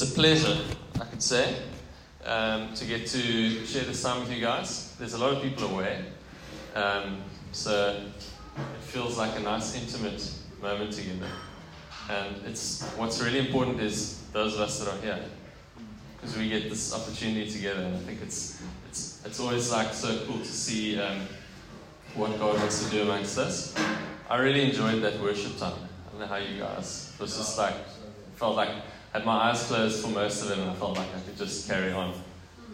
it's a pleasure, I could say, um, to get to share this time with you guys. There's a lot of people away, um, so it feels like a nice, intimate moment together. And it's what's really important is those of us that are here, because we get this opportunity together, and I think it's it's it's always like so cool to see um, what God wants to do amongst us. I really enjoyed that worship time. I don't know how you guys. It was just like felt like had my eyes closed for most of it, and I felt like I could just carry on,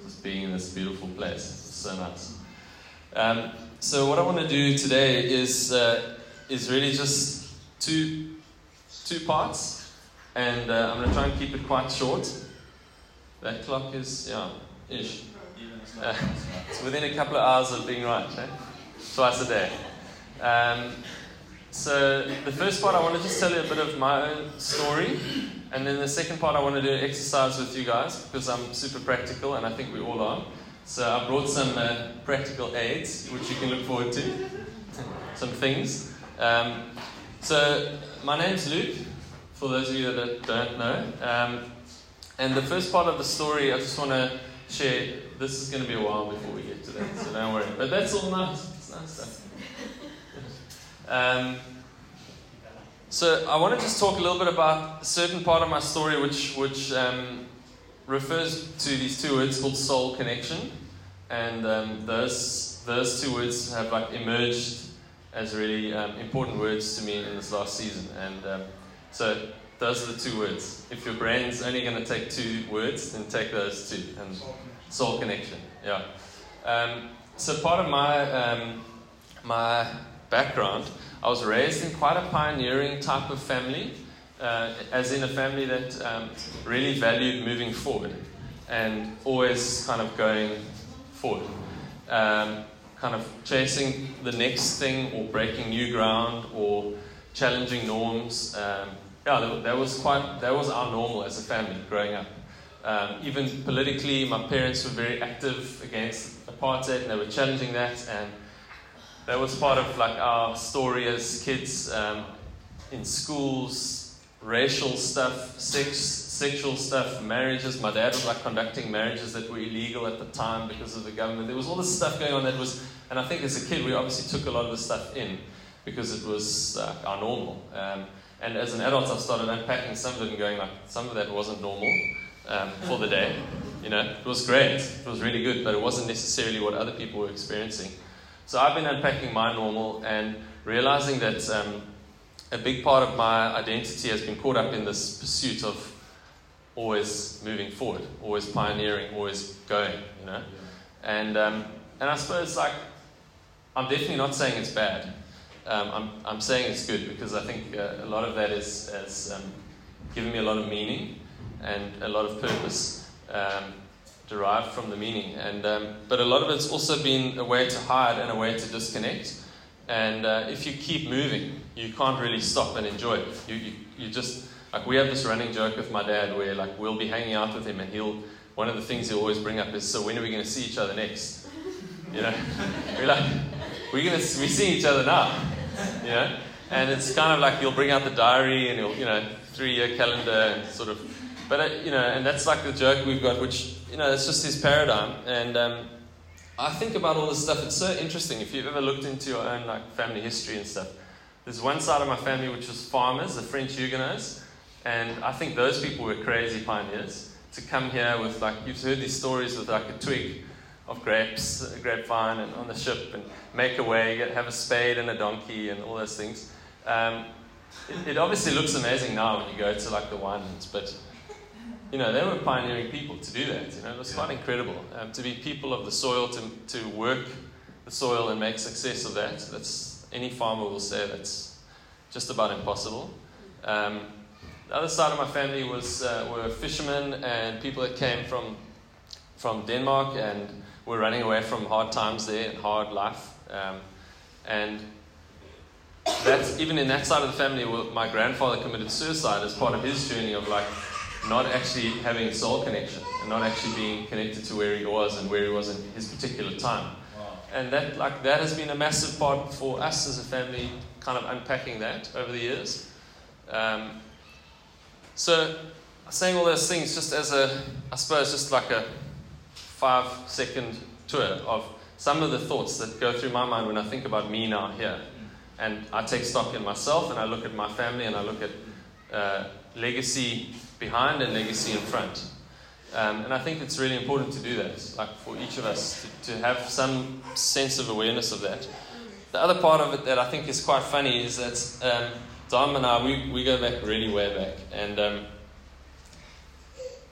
just being in this beautiful place. So nice. Um, so what I want to do today is uh, is really just two two parts, and uh, I'm going to try and keep it quite short. That clock is yeah ish. Uh, it's within a couple of hours of being right, eh? twice a day. Um, so the first part, I want to just tell you a bit of my own story, and then the second part, I want to do an exercise with you guys because I'm super practical, and I think we all are. So I brought some uh, practical aids, which you can look forward to, some things. Um, so my name's Luke, for those of you that don't know. Um, and the first part of the story, I just want to share. This is going to be a while before we get to that, so don't worry. But that's all nice. It's nice stuff. Um, so I want to just talk a little bit about a certain part of my story, which which um, refers to these two words called soul connection, and um, those those two words have like emerged as really um, important words to me in this last season, and um, so those are the two words. If your brain's only going to take two words, then take those two, and soul connection. Yeah. Um, so part of my my background, I was raised in quite a pioneering type of family, uh, as in a family that um, really valued moving forward and always kind of going forward. Um, kind of chasing the next thing or breaking new ground or challenging norms. Um, yeah, that, was quite, that was our normal as a family growing up. Um, even politically, my parents were very active against apartheid and they were challenging that and that was part of like our story as kids um, in schools, racial stuff, sex, sexual stuff, marriages. My dad was like conducting marriages that were illegal at the time because of the government. There was all this stuff going on that was, and I think as a kid we obviously took a lot of the stuff in because it was uh, our normal. Um, and as an adult, I've started unpacking some of it and going like, some of that wasn't normal um, for the day. You know, it was great, it was really good, but it wasn't necessarily what other people were experiencing. So I've been unpacking my normal and realizing that um, a big part of my identity has been caught up in this pursuit of always moving forward, always pioneering, always going, you know. And um, and I suppose like I'm definitely not saying it's bad. Um, I'm I'm saying it's good because I think uh, a lot of that is has um, given me a lot of meaning and a lot of purpose. Um, derived from the meaning. And um, but a lot of it's also been a way to hide and a way to disconnect. And uh, if you keep moving, you can't really stop and enjoy it. You, you, you just like we have this running joke with my dad where like we'll be hanging out with him and he'll one of the things he'll always bring up is so when are we going to see each other next? You know, we're like we're gonna we see each other now. You know, and it's kind of like he'll bring out the diary and he'll you know three year calendar and sort of but, uh, you know, and that's like the joke we've got, which, you know, it's just his paradigm. And um, I think about all this stuff. It's so interesting. If you've ever looked into your own, like, family history and stuff, there's one side of my family which was farmers, the French Huguenots. And I think those people were crazy pioneers to come here with, like, you've heard these stories with, like, a twig of grapes, a grapevine, and on the ship, and make a way, have a spade and a donkey, and all those things. Um, it, it, obviously looks amazing now when you go to like the winelands, but you know, they were pioneering people to do that. You know, it was quite incredible um, to be people of the soil, to, to work the soil and make success of that. That's any farmer will say that's just about impossible. Um, the other side of my family was uh, were fishermen and people that came from from Denmark and were running away from hard times there and hard life. Um, and that's even in that side of the family, my grandfather committed suicide as part of his journey of like not actually having a soul connection and not actually being connected to where he was and where he was in his particular time. Wow. And that, like, that has been a massive part for us as a family, kind of unpacking that over the years. Um, so, saying all those things just as a, I suppose, just like a five second tour of some of the thoughts that go through my mind when I think about me now here. And I take stock in myself and I look at my family and I look at uh, legacy behind and legacy in front. Um, and I think it's really important to do that, like for each of us, to, to have some sense of awareness of that. The other part of it that I think is quite funny is that um, Dom and I, we, we go back really way back. And um,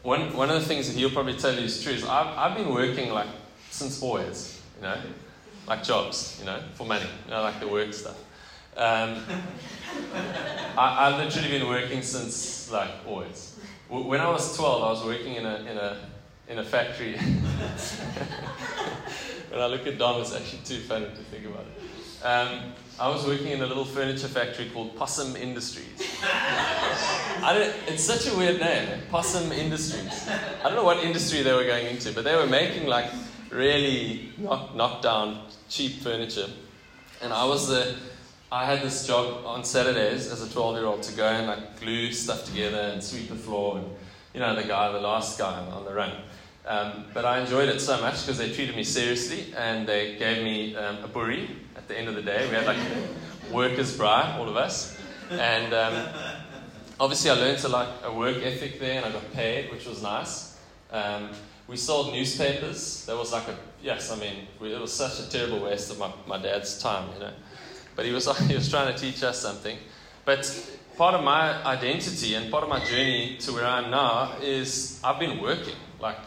one, one of the things that he'll probably tell you is true is I've, I've been working like since always, you know, like jobs, you know, for money, you know, like the work stuff. Um, I, I've literally been working since like always. When I was 12, I was working in a, in a, in a factory. when I look at Dom, it's actually too funny to think about it. Um, I was working in a little furniture factory called Possum Industries. it's such a weird name, Possum Industries. I don't know what industry they were going into, but they were making like really knock-down cheap furniture. And I was the, I had this job on Saturdays as a 12 year old to go and like glue stuff together and sweep the floor and, you know, the guy, the last guy on the run. Um, but I enjoyed it so much because they treated me seriously and they gave me um, a burry at the end of the day. We had like workers' braai, all of us. And um, obviously, I learned a, like, a work ethic there and I got paid, which was nice. Um, we sold newspapers. That was like a, yes, I mean, it was such a terrible waste of my, my dad's time, you know. But he was, he was trying to teach us something. But part of my identity and part of my journey to where I am now is I've been working, like,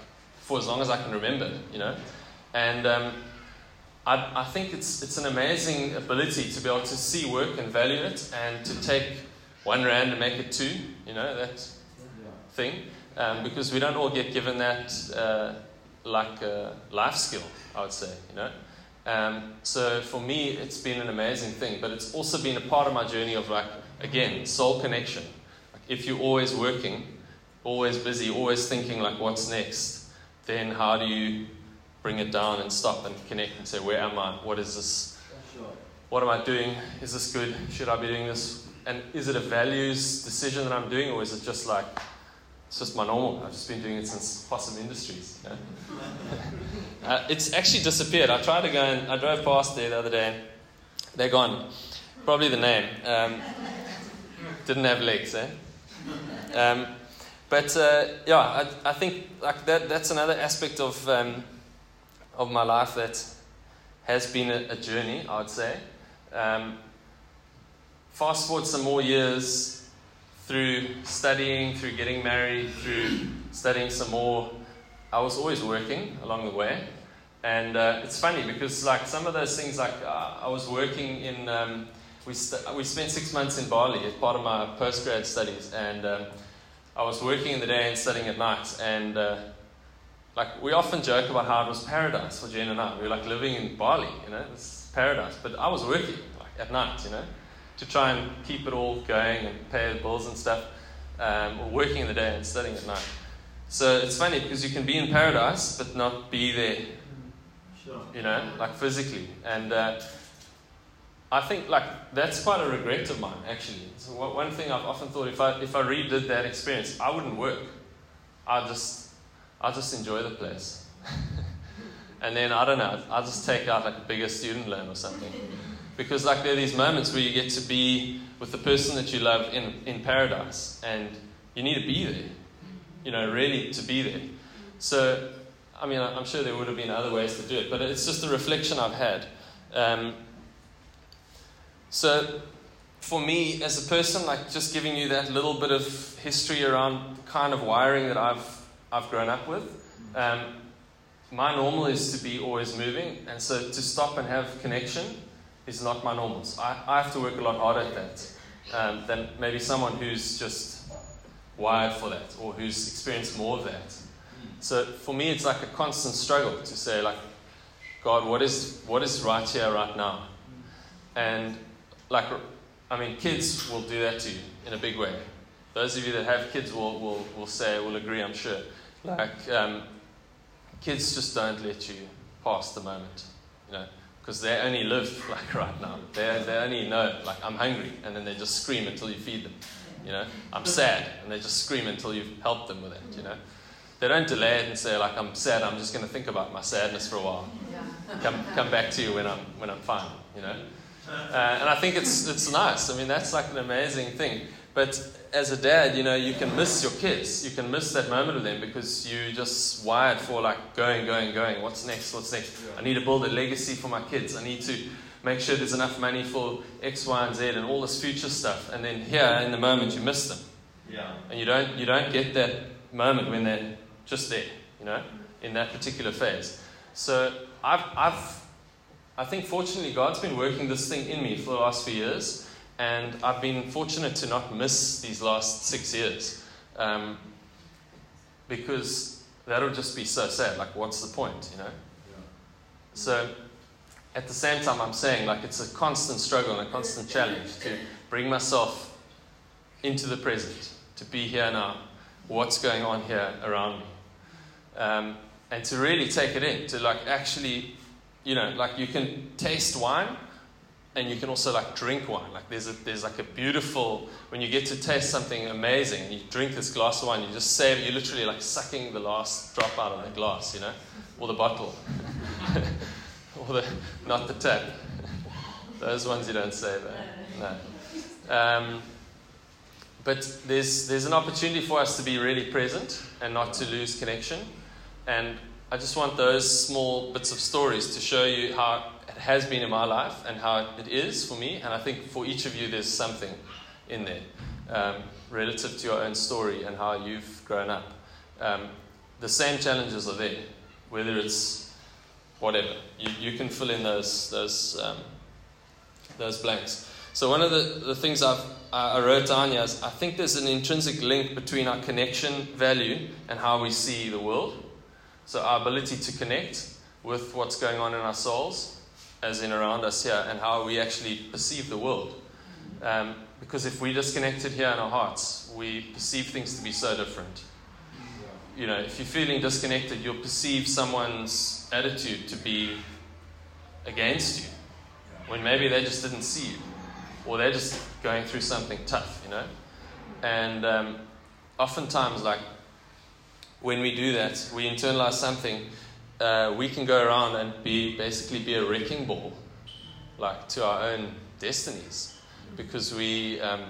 for as long as I can remember, you know. And um, I, I think it's, it's an amazing ability to be able to see work and value it and to take one rand and make it two, you know, that thing. Um, because we don't all get given that uh, like a life skill, I would say, you know. Um, so for me, it's been an amazing thing, but it's also been a part of my journey of like, again, soul connection. Like if you're always working, always busy, always thinking like, what's next, then how do you bring it down and stop and connect and say, where am I? What is this? What am I doing? Is this good? Should I be doing this? And is it a values decision that I'm doing, or is it just like, it's just my normal? I've just been doing it since Possum Industries. You know? uh, it's actually disappeared. I tried to go and I drove past there the other day. They're gone. Probably the name. Um, didn't have legs, eh? Um, but uh, yeah, I, I, think like that, that's another aspect of um, of my life that has been a, a journey, I would say. Um, fast forward some more years through studying, through getting married, through studying some more. I was always working along the way. And uh, it's funny because, like, some of those things, like, uh, I was working in, um, we, st- we spent six months in Bali as part of my postgrad studies. And um, I was working in the day and studying at night. And uh, like, we often joke about how it was paradise for Jen and I. We were like living in Bali, you know, it's paradise. But I was working, like, at night, you know, to try and keep it all going and pay the bills and stuff, um, or working in the day and studying at night. So it's funny because you can be in paradise but not be there, sure. you know, like physically. And uh, I think like that's quite a regret of mine, actually. So one thing I've often thought if I if I redid that experience, I wouldn't work. I'd just I'll just enjoy the place. and then, I don't know, I'll just take out like a bigger student loan or something. Because, like, there are these moments where you get to be with the person that you love in, in paradise, and you need to be there, you know, really to be there. So, I mean, I'm sure there would have been other ways to do it, but it's just a reflection I've had. Um, so, for me, as a person, like just giving you that little bit of history around kind of wiring that I've I've grown up with. Um, my normal is to be always moving, and so to stop and have connection is not my normals. I, I have to work a lot harder at that um, than maybe someone who's just wired for that or who's experienced more of that. So for me, it's like a constant struggle to say, like, God, what is what is right here, right now? And like, I mean, kids will do that to you in a big way. Those of you that have kids will, will, will say, will agree, I'm sure. Like, um, kids just don't let you pass the moment, you know, because they only live like right now. They, they only know, like, I'm hungry, and then they just scream until you feed them, You know, I'm sad, and they just scream until you've helped them with it. You know, they don't delay it and say like I'm sad. I'm just going to think about my sadness for a while. Come come back to you when I'm when I'm fine. You know, uh, and I think it's it's nice. I mean, that's like an amazing thing. But as a dad, you know, you can miss your kids. You can miss that moment with them because you're just wired for like going, going, going. What's next? What's next? I need to build a legacy for my kids. I need to make sure there's enough money for X, Y, and Z and all this future stuff. And then here in the moment you miss them. Yeah. And you don't you don't get that moment when they're just there, you know, in that particular phase. So I've I've I think fortunately God's been working this thing in me for the last few years. And I've been fortunate to not miss these last six years. Um, because that would just be so sad. Like, what's the point, you know? Yeah. So, at the same time, I'm saying, like, it's a constant struggle and a constant challenge to bring myself into the present, to be here now, what's going on here around me. Um, and to really take it in, to, like, actually, you know, like, you can taste wine and you can also like drink wine. Like there's a, there's like a beautiful when you get to taste something amazing you drink this glass of wine, you just save you're literally like sucking the last drop out of the glass, you know, or the bottle, or the not the tap. Those ones you don't save. Eh? No. Um, but there's there's an opportunity for us to be really present and not to lose connection, and I just want those small bits of stories to show you how has been in my life and how it is for me. And I think for each of you, there's something in there um, relative to your own story and how you've grown up. Um, the same challenges are there, whether it's whatever. You, you can fill in those, those, um, those blanks. So, one of the, the things I've, I wrote down here is I think there's an intrinsic link between our connection value and how we see the world. So, our ability to connect with what's going on in our souls as in around us here, and how we actually perceive the world. Um, because if we're disconnected here in our hearts, we perceive things to be so different. You know, if you're feeling disconnected, you'll perceive someone's attitude to be against you when maybe they just didn't see you or they're just going through something tough, you know. And um, oftentimes, like when we do that, we internalize something uh, we can go around and be basically be a wrecking ball, like to our own destinies, because we um,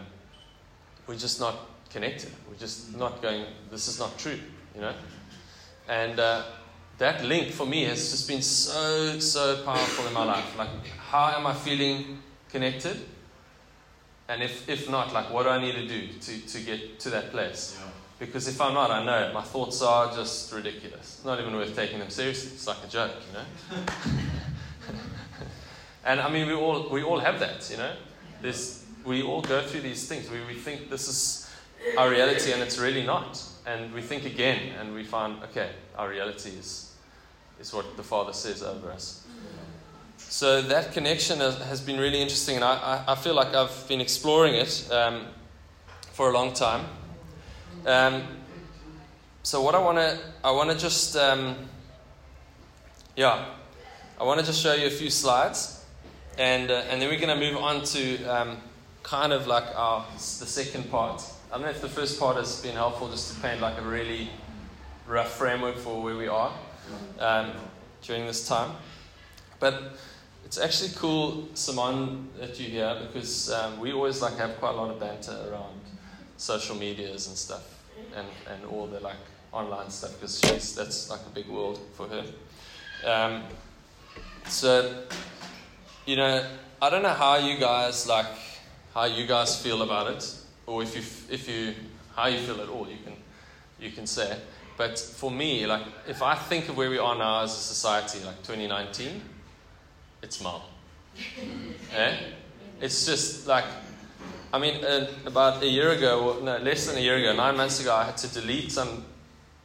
we're just not connected. We're just not going. This is not true, you know. And uh, that link for me has just been so so powerful in my life. Like, how am I feeling connected? And if if not, like, what do I need to do to to get to that place? Yeah. Because if I'm not, I know it. My thoughts are just ridiculous. Not even worth taking them seriously. It's like a joke, you know. and I mean, we all we all have that, you know. This we all go through these things. We we think this is our reality, and it's really not. And we think again, and we find okay, our reality is is what the Father says over us. So that connection has, been really interesting, and I, I, feel like I've been exploring it um, for a long time. Um, so what I want to, I want to just, um, yeah, I want to just show you a few slides, and uh, and then we're going to move on to um, kind of like our the second part. I don't know if the first part has been helpful, just to paint like a really rough framework for where we are um, during this time, but. It's actually cool, Simon, that you're here because um, we always like have quite a lot of banter around social medias and stuff and, and all the like online stuff because she's that's like a big world for her. Um, so, you know, I don't know how you guys like how you guys feel about it, or if you if you how you feel at all, you can you can say. But for me, like if I think of where we are now as a society, like 2019, it's mal. eh? It's just like I mean, uh, about a year ago, no, less than a year ago, nine months ago, I had to delete some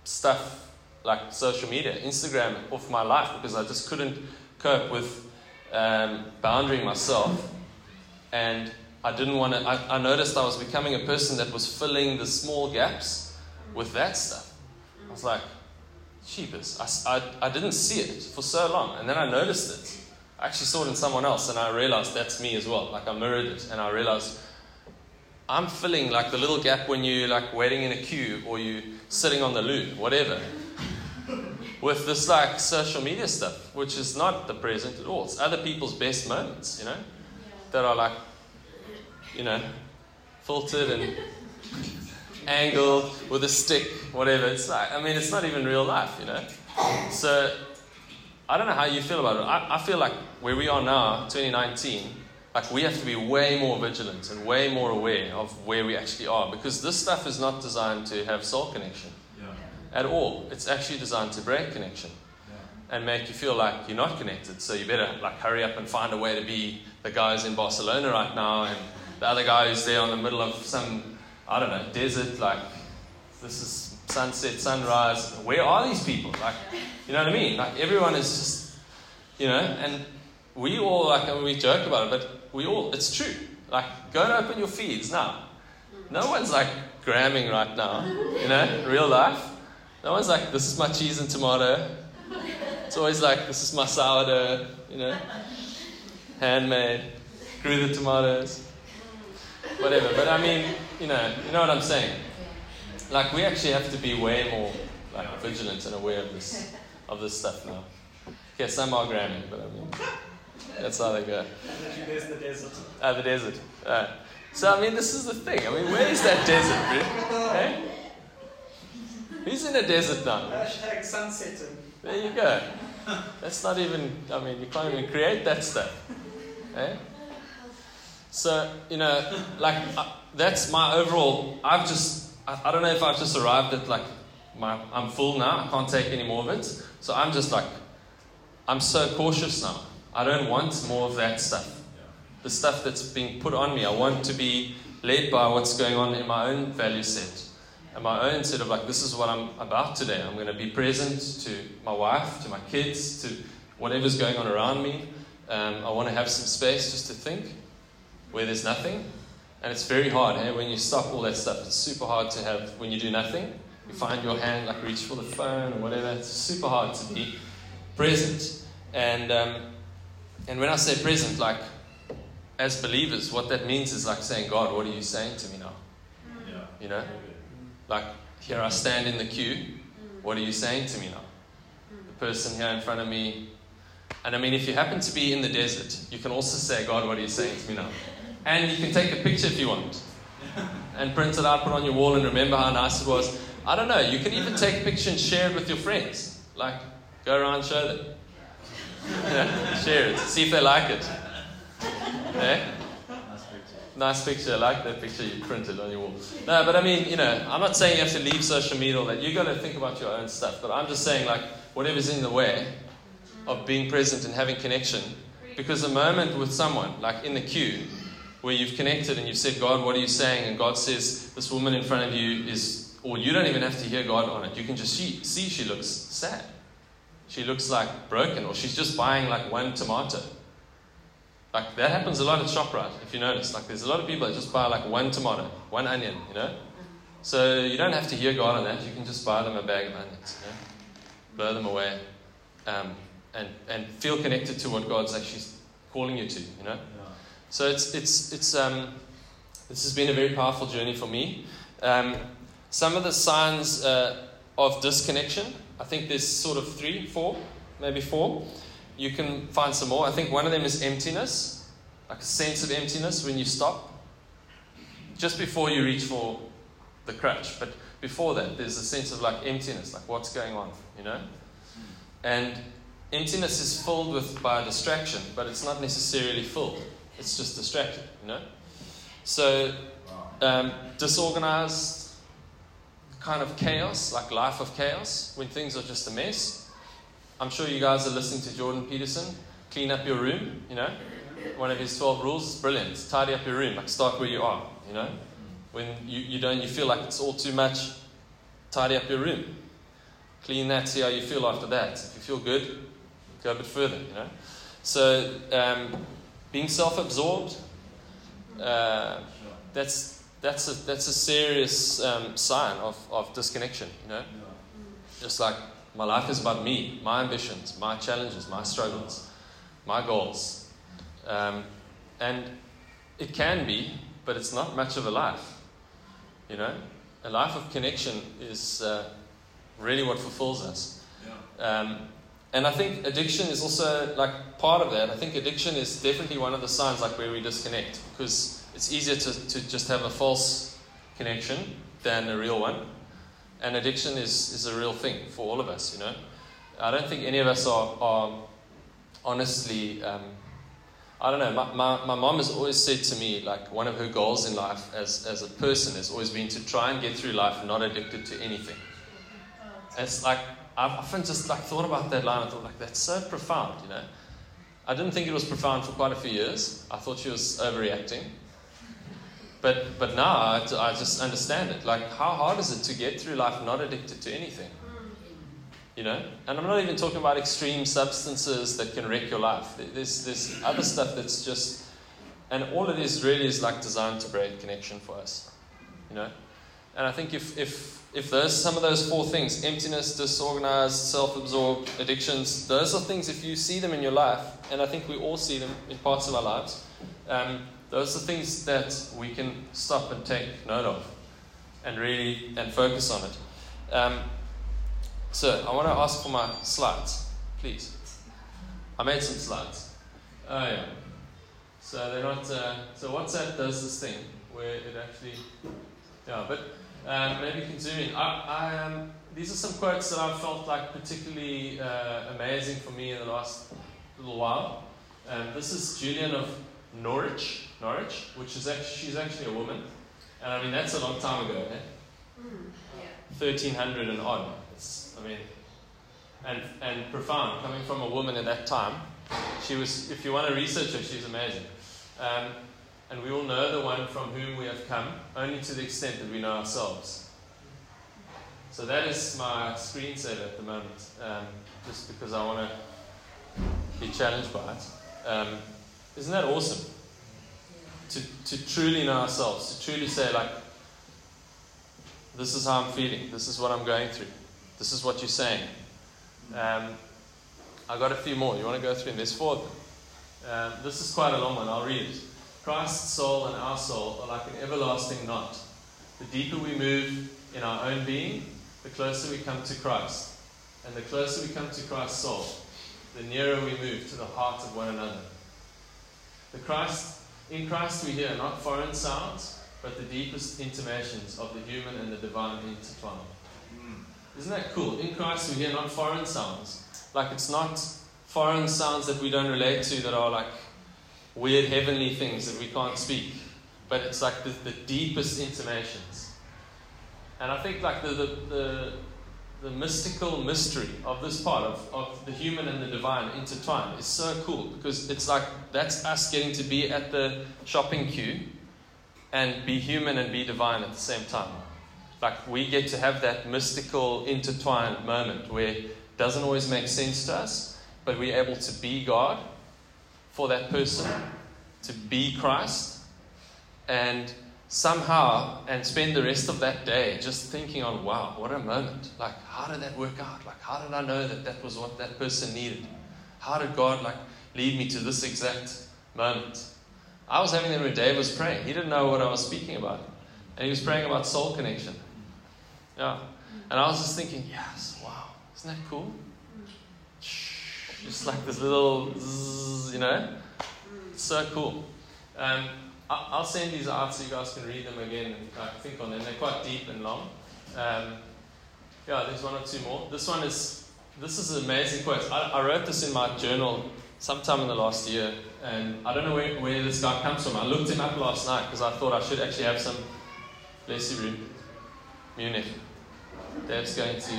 stuff like social media, Instagram, off my life because I just couldn't cope with um, boundarying myself. And I didn't want to, I, I noticed I was becoming a person that was filling the small gaps with that stuff. I was like, cheapers. I, I, I didn't see it for so long. And then I noticed it. I actually saw it in someone else and I realized that's me as well. Like I mirrored it and I realized I'm filling like the little gap when you're like waiting in a queue or you sitting on the loo, whatever. with this like social media stuff, which is not the present at all. It's other people's best moments, you know, that are like, you know, filtered and angled with a stick, whatever. It's like, I mean, it's not even real life, you know. So I don't know how you feel about it. I, I feel like where we are now, 2019, like we have to be way more vigilant and way more aware of where we actually are because this stuff is not designed to have soul connection yeah. at all. It's actually designed to break connection yeah. and make you feel like you're not connected. So you better like hurry up and find a way to be the guys in Barcelona right now and the other guy who's there on the middle of some I don't know desert. Like this is sunset, sunrise. Where are these people? Like you know what I mean? Like everyone is just you know and we all like we joke about it, but we all, it's true. Like, go and open your feeds now. No one's like gramming right now, you know, real life. No one's like, this is my cheese and tomato. It's always like, this is my sourdough, you know, handmade, grew the tomatoes, whatever. But I mean, you know, you know what I'm saying. Like, we actually have to be way more like vigilant and aware of this, of this stuff now. Okay, some are gramming, but I mean. That's how they go. There's the desert. Ah, the desert. Uh, so, I mean, this is the thing. I mean, where is that desert, really? Hey? Who's in a desert now? Hashtag sunsetting. There you go. That's not even, I mean, you can't even create that stuff. Hey? So, you know, like, uh, that's my overall, I've just, I, I don't know if I've just arrived at, like, my, I'm full now. I can't take any more of it. So I'm just like, I'm so cautious now. I don't want more of that stuff. The stuff that's being put on me. I want to be led by what's going on in my own value set. And my own set of like, this is what I'm about today. I'm going to be present to my wife, to my kids, to whatever's going on around me. Um, I want to have some space just to think where there's nothing. And it's very hard, hey, when you stop all that stuff. It's super hard to have when you do nothing. You find your hand, like reach for the phone or whatever. It's super hard to be present. And um, and when I say present, like as believers, what that means is like saying, God, what are you saying to me now? Yeah. You know? Like, here I stand in the queue. What are you saying to me now? Mm. The person here in front of me. And I mean, if you happen to be in the desert, you can also say, God, what are you saying to me now? And you can take a picture if you want and print it out, put it on your wall, and remember how nice it was. I don't know. You can even take a picture and share it with your friends. Like, go around, show them yeah, share it. See if they like it. Yeah? Nice picture. Nice picture. I like that picture you printed on your wall. No, but I mean, you know, I'm not saying you have to leave social media or that. You've got to think about your own stuff. But I'm just saying, like, whatever's in the way of being present and having connection. Because the moment with someone, like in the queue, where you've connected and you've said, God, what are you saying? And God says, this woman in front of you is, or you don't even have to hear God on it. You can just see, see she looks sad she looks like broken, or she's just buying like one tomato. Like that happens a lot at ShopRite, if you notice. Like there's a lot of people that just buy like one tomato, one onion, you know? So you don't have to hear God on that. You can just buy them a bag of onions, you know? blow them away, um, and, and feel connected to what God's actually calling you to, you know? Yeah. So it's, it's, it's, um, this has been a very powerful journey for me. Um, some of the signs uh, of disconnection I think there's sort of three, four, maybe four. You can find some more. I think one of them is emptiness, like a sense of emptiness when you stop. Just before you reach for the crutch, but before that, there's a sense of like emptiness, like what's going on, you know? And emptiness is filled with by distraction, but it's not necessarily filled. It's just distracted, you know? So, um, disorganized, kind of chaos, like life of chaos, when things are just a mess. I'm sure you guys are listening to Jordan Peterson. Clean up your room, you know. One of his 12 rules, is brilliant. Tidy up your room, like start where you are, you know. When you, you don't, you feel like it's all too much, tidy up your room. Clean that, see how you feel after that. If you feel good, go a bit further, you know. So, um, being self absorbed, uh, that's that's a, that's a serious um, sign of, of disconnection, you know? Just like my life is about me, my ambitions, my challenges, my struggles, my goals. Um, and it can be but it's not much of a life. You know, a life of connection is uh, really what fulfills us. Yeah. Um, and I think addiction is also like part of that. I think addiction is definitely one of the signs like where we disconnect because it's easier to, to just have a false connection than a real one. And addiction is, is a real thing for all of us, you know. I don't think any of us are, are honestly, um, I don't know, my, my, my mom has always said to me, like, one of her goals in life as, as a person has always been to try and get through life not addicted to anything. It's like, I've often just like thought about that line. I thought like that's so profound, you know. I didn't think it was profound for quite a few years. I thought she was overreacting. But but now I, I just understand it. Like how hard is it to get through life not addicted to anything? You know, and I'm not even talking about extreme substances that can wreck your life. There's there's other stuff that's just, and all it is really is like designed to break connection for us. You know, and I think if if if those some of those four things emptiness disorganized self-absorbed addictions those are things if you see them in your life and i think we all see them in parts of our lives um, those are things that we can stop and take note of and really and focus on it. Um, so i want to ask for my slides please. I made some slides. Oh yeah. So they're not uh, so whatsapp does this thing where it actually yeah but um, maybe you can zoom in. I, I, um, these are some quotes that I've felt like particularly uh, amazing for me in the last little while. Um, this is Julian of Norwich, Norwich, which is actually she's actually a woman, and I mean that's a long time ago, eh? Thirteen hundred and odd. It's, I mean, and and profound coming from a woman at that time. She was. If you want to research her, she's amazing. Um, and we all know the one from whom we have come, only to the extent that we know ourselves. So that is my screensaver at the moment, um, just because I want to be challenged by it. Um, isn't that awesome? To, to truly know ourselves, to truly say, like, this is how I'm feeling, this is what I'm going through, this is what you're saying. Um, I got a few more. You want to go through? And there's four of them. Um, this is quite a long one. I'll read it. Christ's soul and our soul are like an everlasting knot. The deeper we move in our own being, the closer we come to Christ. And the closer we come to Christ's soul, the nearer we move to the heart of one another. The Christ, in Christ we hear not foreign sounds, but the deepest intimations of the human and the divine intertwined. Hmm. Isn't that cool? In Christ we hear not foreign sounds. Like it's not foreign sounds that we don't relate to that are like weird heavenly things that we can't speak. But it's like the, the deepest intimations. And I think like the, the, the, the mystical mystery of this part of, of the human and the divine intertwined is so cool because it's like that's us getting to be at the shopping queue and be human and be divine at the same time. Like we get to have that mystical intertwined moment where it doesn't always make sense to us, but we're able to be God for that person, to be Christ, and somehow and spend the rest of that day just thinking on wow what a moment. Like how did that work out? Like how did i know that that was what that person needed? How did god like lead me to this exact moment? I was having that when dave was praying. He didn't know what i was speaking about. And he was praying about soul connection. Yeah. And i was just thinking yes wow. Isn't that cool? Just like this little zzz, you know? It's so cool. Um, I'll send these out so you guys can read them again and uh, think on them. They're quite deep and long. Um, yeah, there's one or two more. This one is this is an amazing quote. I, I, wrote this in my journal sometime in the last year, and I don't know where, where this guy comes from. I looked him up last night because I thought I should actually have some. Bless you, Munich. Dave's going to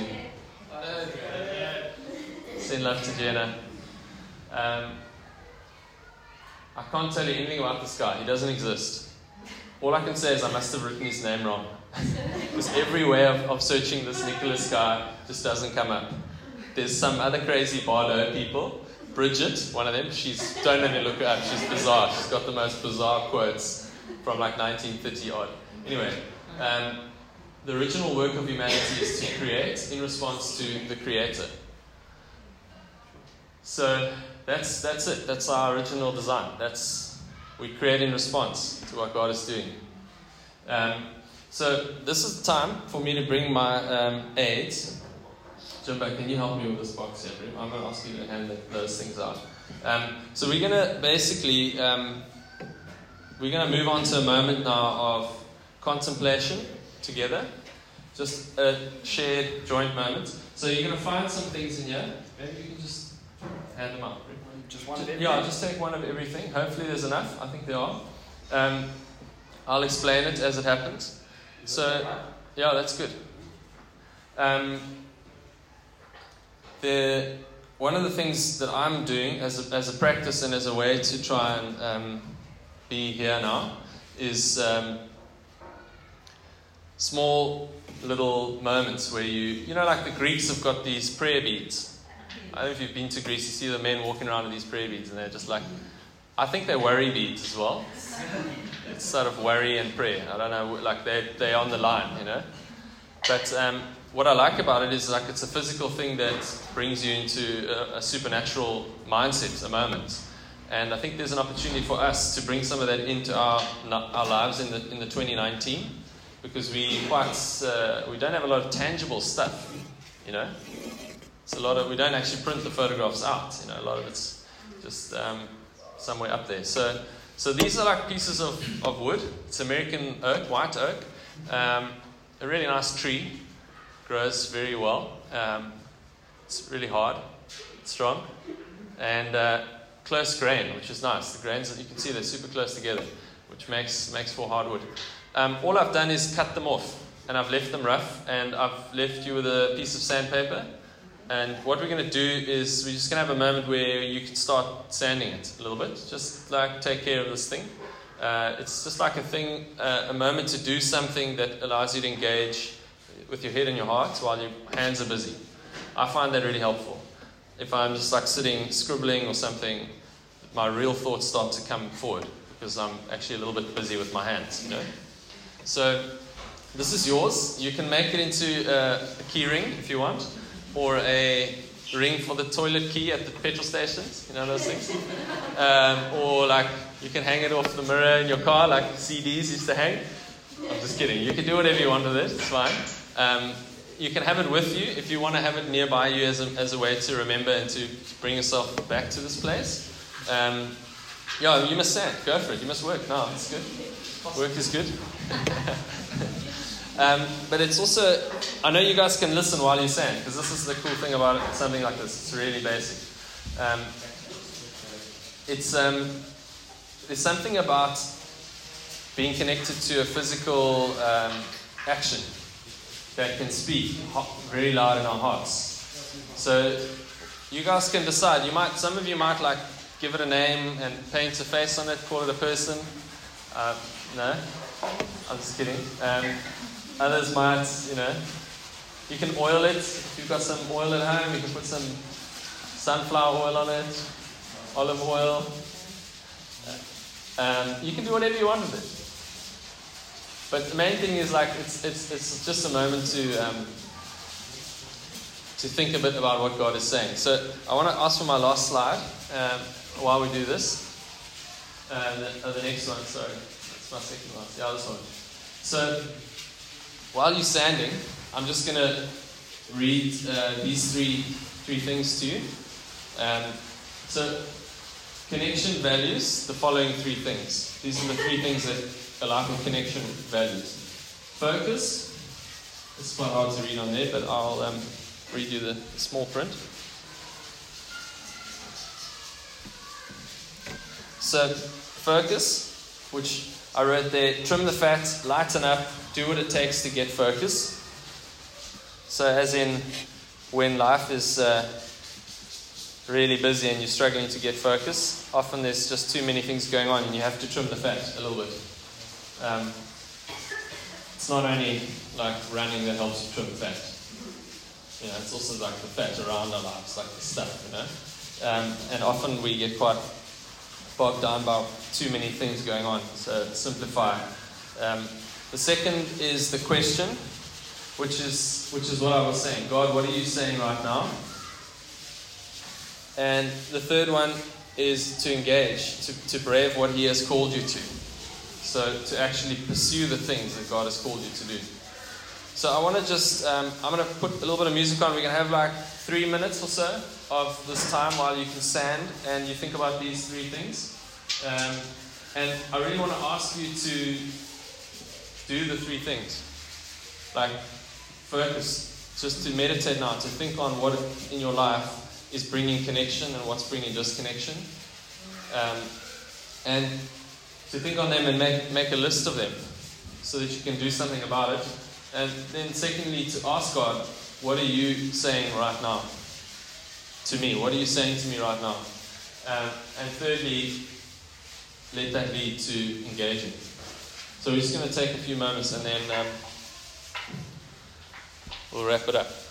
send love to Jenna. Um, I can't tell you anything about this guy. He doesn't exist. All I can say is I must have written his name wrong. because every way of, of searching this Nicholas guy just doesn't come up. There's some other crazy Bardo people. Bridget, one of them, she's, don't me look her up. She's bizarre. She's got the most bizarre quotes from like 1930 odd. Anyway, um, the original work of humanity is to create in response to the Creator. So that's that's it. That's our original design. That's we create in response to what God is doing. Um, so this is the time for me to bring my um, aids. Jimbo, can you help me with this box here? I'm going to ask you to hand those things out. Um, so we're going to basically um, we're going to move on to a moment now of contemplation together, just a shared joint moment. So you're going to find some things in here. Maybe you can just hand them out. Just one of everything? Yeah, just take one of everything. Hopefully there's enough. I think there are. Um, I'll explain it as it happens. So, yeah, that's good. Um, the, one of the things that I'm doing as a, as a practice and as a way to try and um, be here now is um, small little moments where you, you know, like the Greeks have got these prayer beads. I don't know if you've been to Greece, you see the men walking around with these prayer beads, and they're just like, I think they're worry beads as well. It's sort of worry and prayer. I don't know, like they're, they're on the line, you know. But um, what I like about it is like it's a physical thing that brings you into a, a supernatural mindset, a moment. And I think there's an opportunity for us to bring some of that into our, our lives in the, in the 2019 because we quite uh, we don't have a lot of tangible stuff, you know. It's a lot of we don't actually print the photographs out, you know. A lot of it's just um, somewhere up there. So so these are like pieces of, of wood. It's American oak, white oak. Um, a really nice tree, grows very well. Um, it's really hard, strong, and uh, close grain, which is nice. The grains you can see they're super close together, which makes makes for hardwood. Um, all I've done is cut them off, and I've left them rough, and I've left you with a piece of sandpaper. And what we're going to do is we're just going to have a moment where you can start sanding it a little bit, just like take care of this thing. Uh, it's just like a thing, uh, a moment to do something that allows you to engage with your head and your heart while your hands are busy. I find that really helpful. If I'm just like sitting scribbling or something, my real thoughts start to come forward because I'm actually a little bit busy with my hands, you know. So this is yours. You can make it into a, a key ring if you want, or a ring for the toilet key at the petrol stations. You know those things. Um, or like you can hang it off the mirror in your car, like CDs used to hang. I'm just kidding. You can do whatever you want with it. It's fine. Um, you can have it with you if you want to have it nearby you as a, as a way to remember and to bring yourself back to this place. Um, yeah, you must stand. Go for it. You must work. No, it's good. Work is good. um, but it's also, I know you guys can listen while you sing, because this is the cool thing about it, something like this. It's really basic. Um, it's um, there's something about being connected to a physical um, action that can speak very loud in our hearts. So you guys can decide. You might, some of you might like give it a name and paint a face on it, call it a person. Uh, no, I'm just kidding. Others might, you know, you can oil it. If you've got some oil at home, you can put some sunflower oil on it, olive oil. Um, you can do whatever you want with it. But the main thing is like it's, it's, it's just a moment to um, to think a bit about what God is saying. So I want to ask for my last slide um, while we do this. Uh, the, uh, the next one, sorry. That's my second one. Yeah, this one. So, while you're standing, I'm just going to read uh, these three, three things to you. Um, so, connection values the following three things. These are the three things that a life of connection values. Focus. It's quite hard to read on there, but I'll um, read you the, the small print. So, focus, which I wrote there trim the fat, lighten up, do what it takes to get focus. So, as in when life is uh, really busy and you're struggling to get focus, often there's just too many things going on and you have to trim the fat a little bit. Um, it's not only like running that helps you trim fat. You know, it's also like the fat around our lives, like the stuff, you know. Um, and often we get quite bogged down by too many things going on. So simplify. Um, the second is the question, which is which is what I was saying. God, what are you saying right now? And the third one is to engage, to, to brave what He has called you to. So, to actually pursue the things that God has called you to do. So, I want to just, um, I'm going to put a little bit of music on. We're going to have like three minutes or so of this time while you can stand and you think about these three things. Um, and I really want to ask you to do the three things. Like, focus, just to meditate now, to think on what in your life is bringing connection and what's bringing disconnection. Um, and to think on them and make, make a list of them so that you can do something about it. And then, secondly, to ask God, what are you saying right now to me? What are you saying to me right now? Um, and thirdly, let that lead to engaging. So we're just going to take a few moments and then um, we'll wrap it up.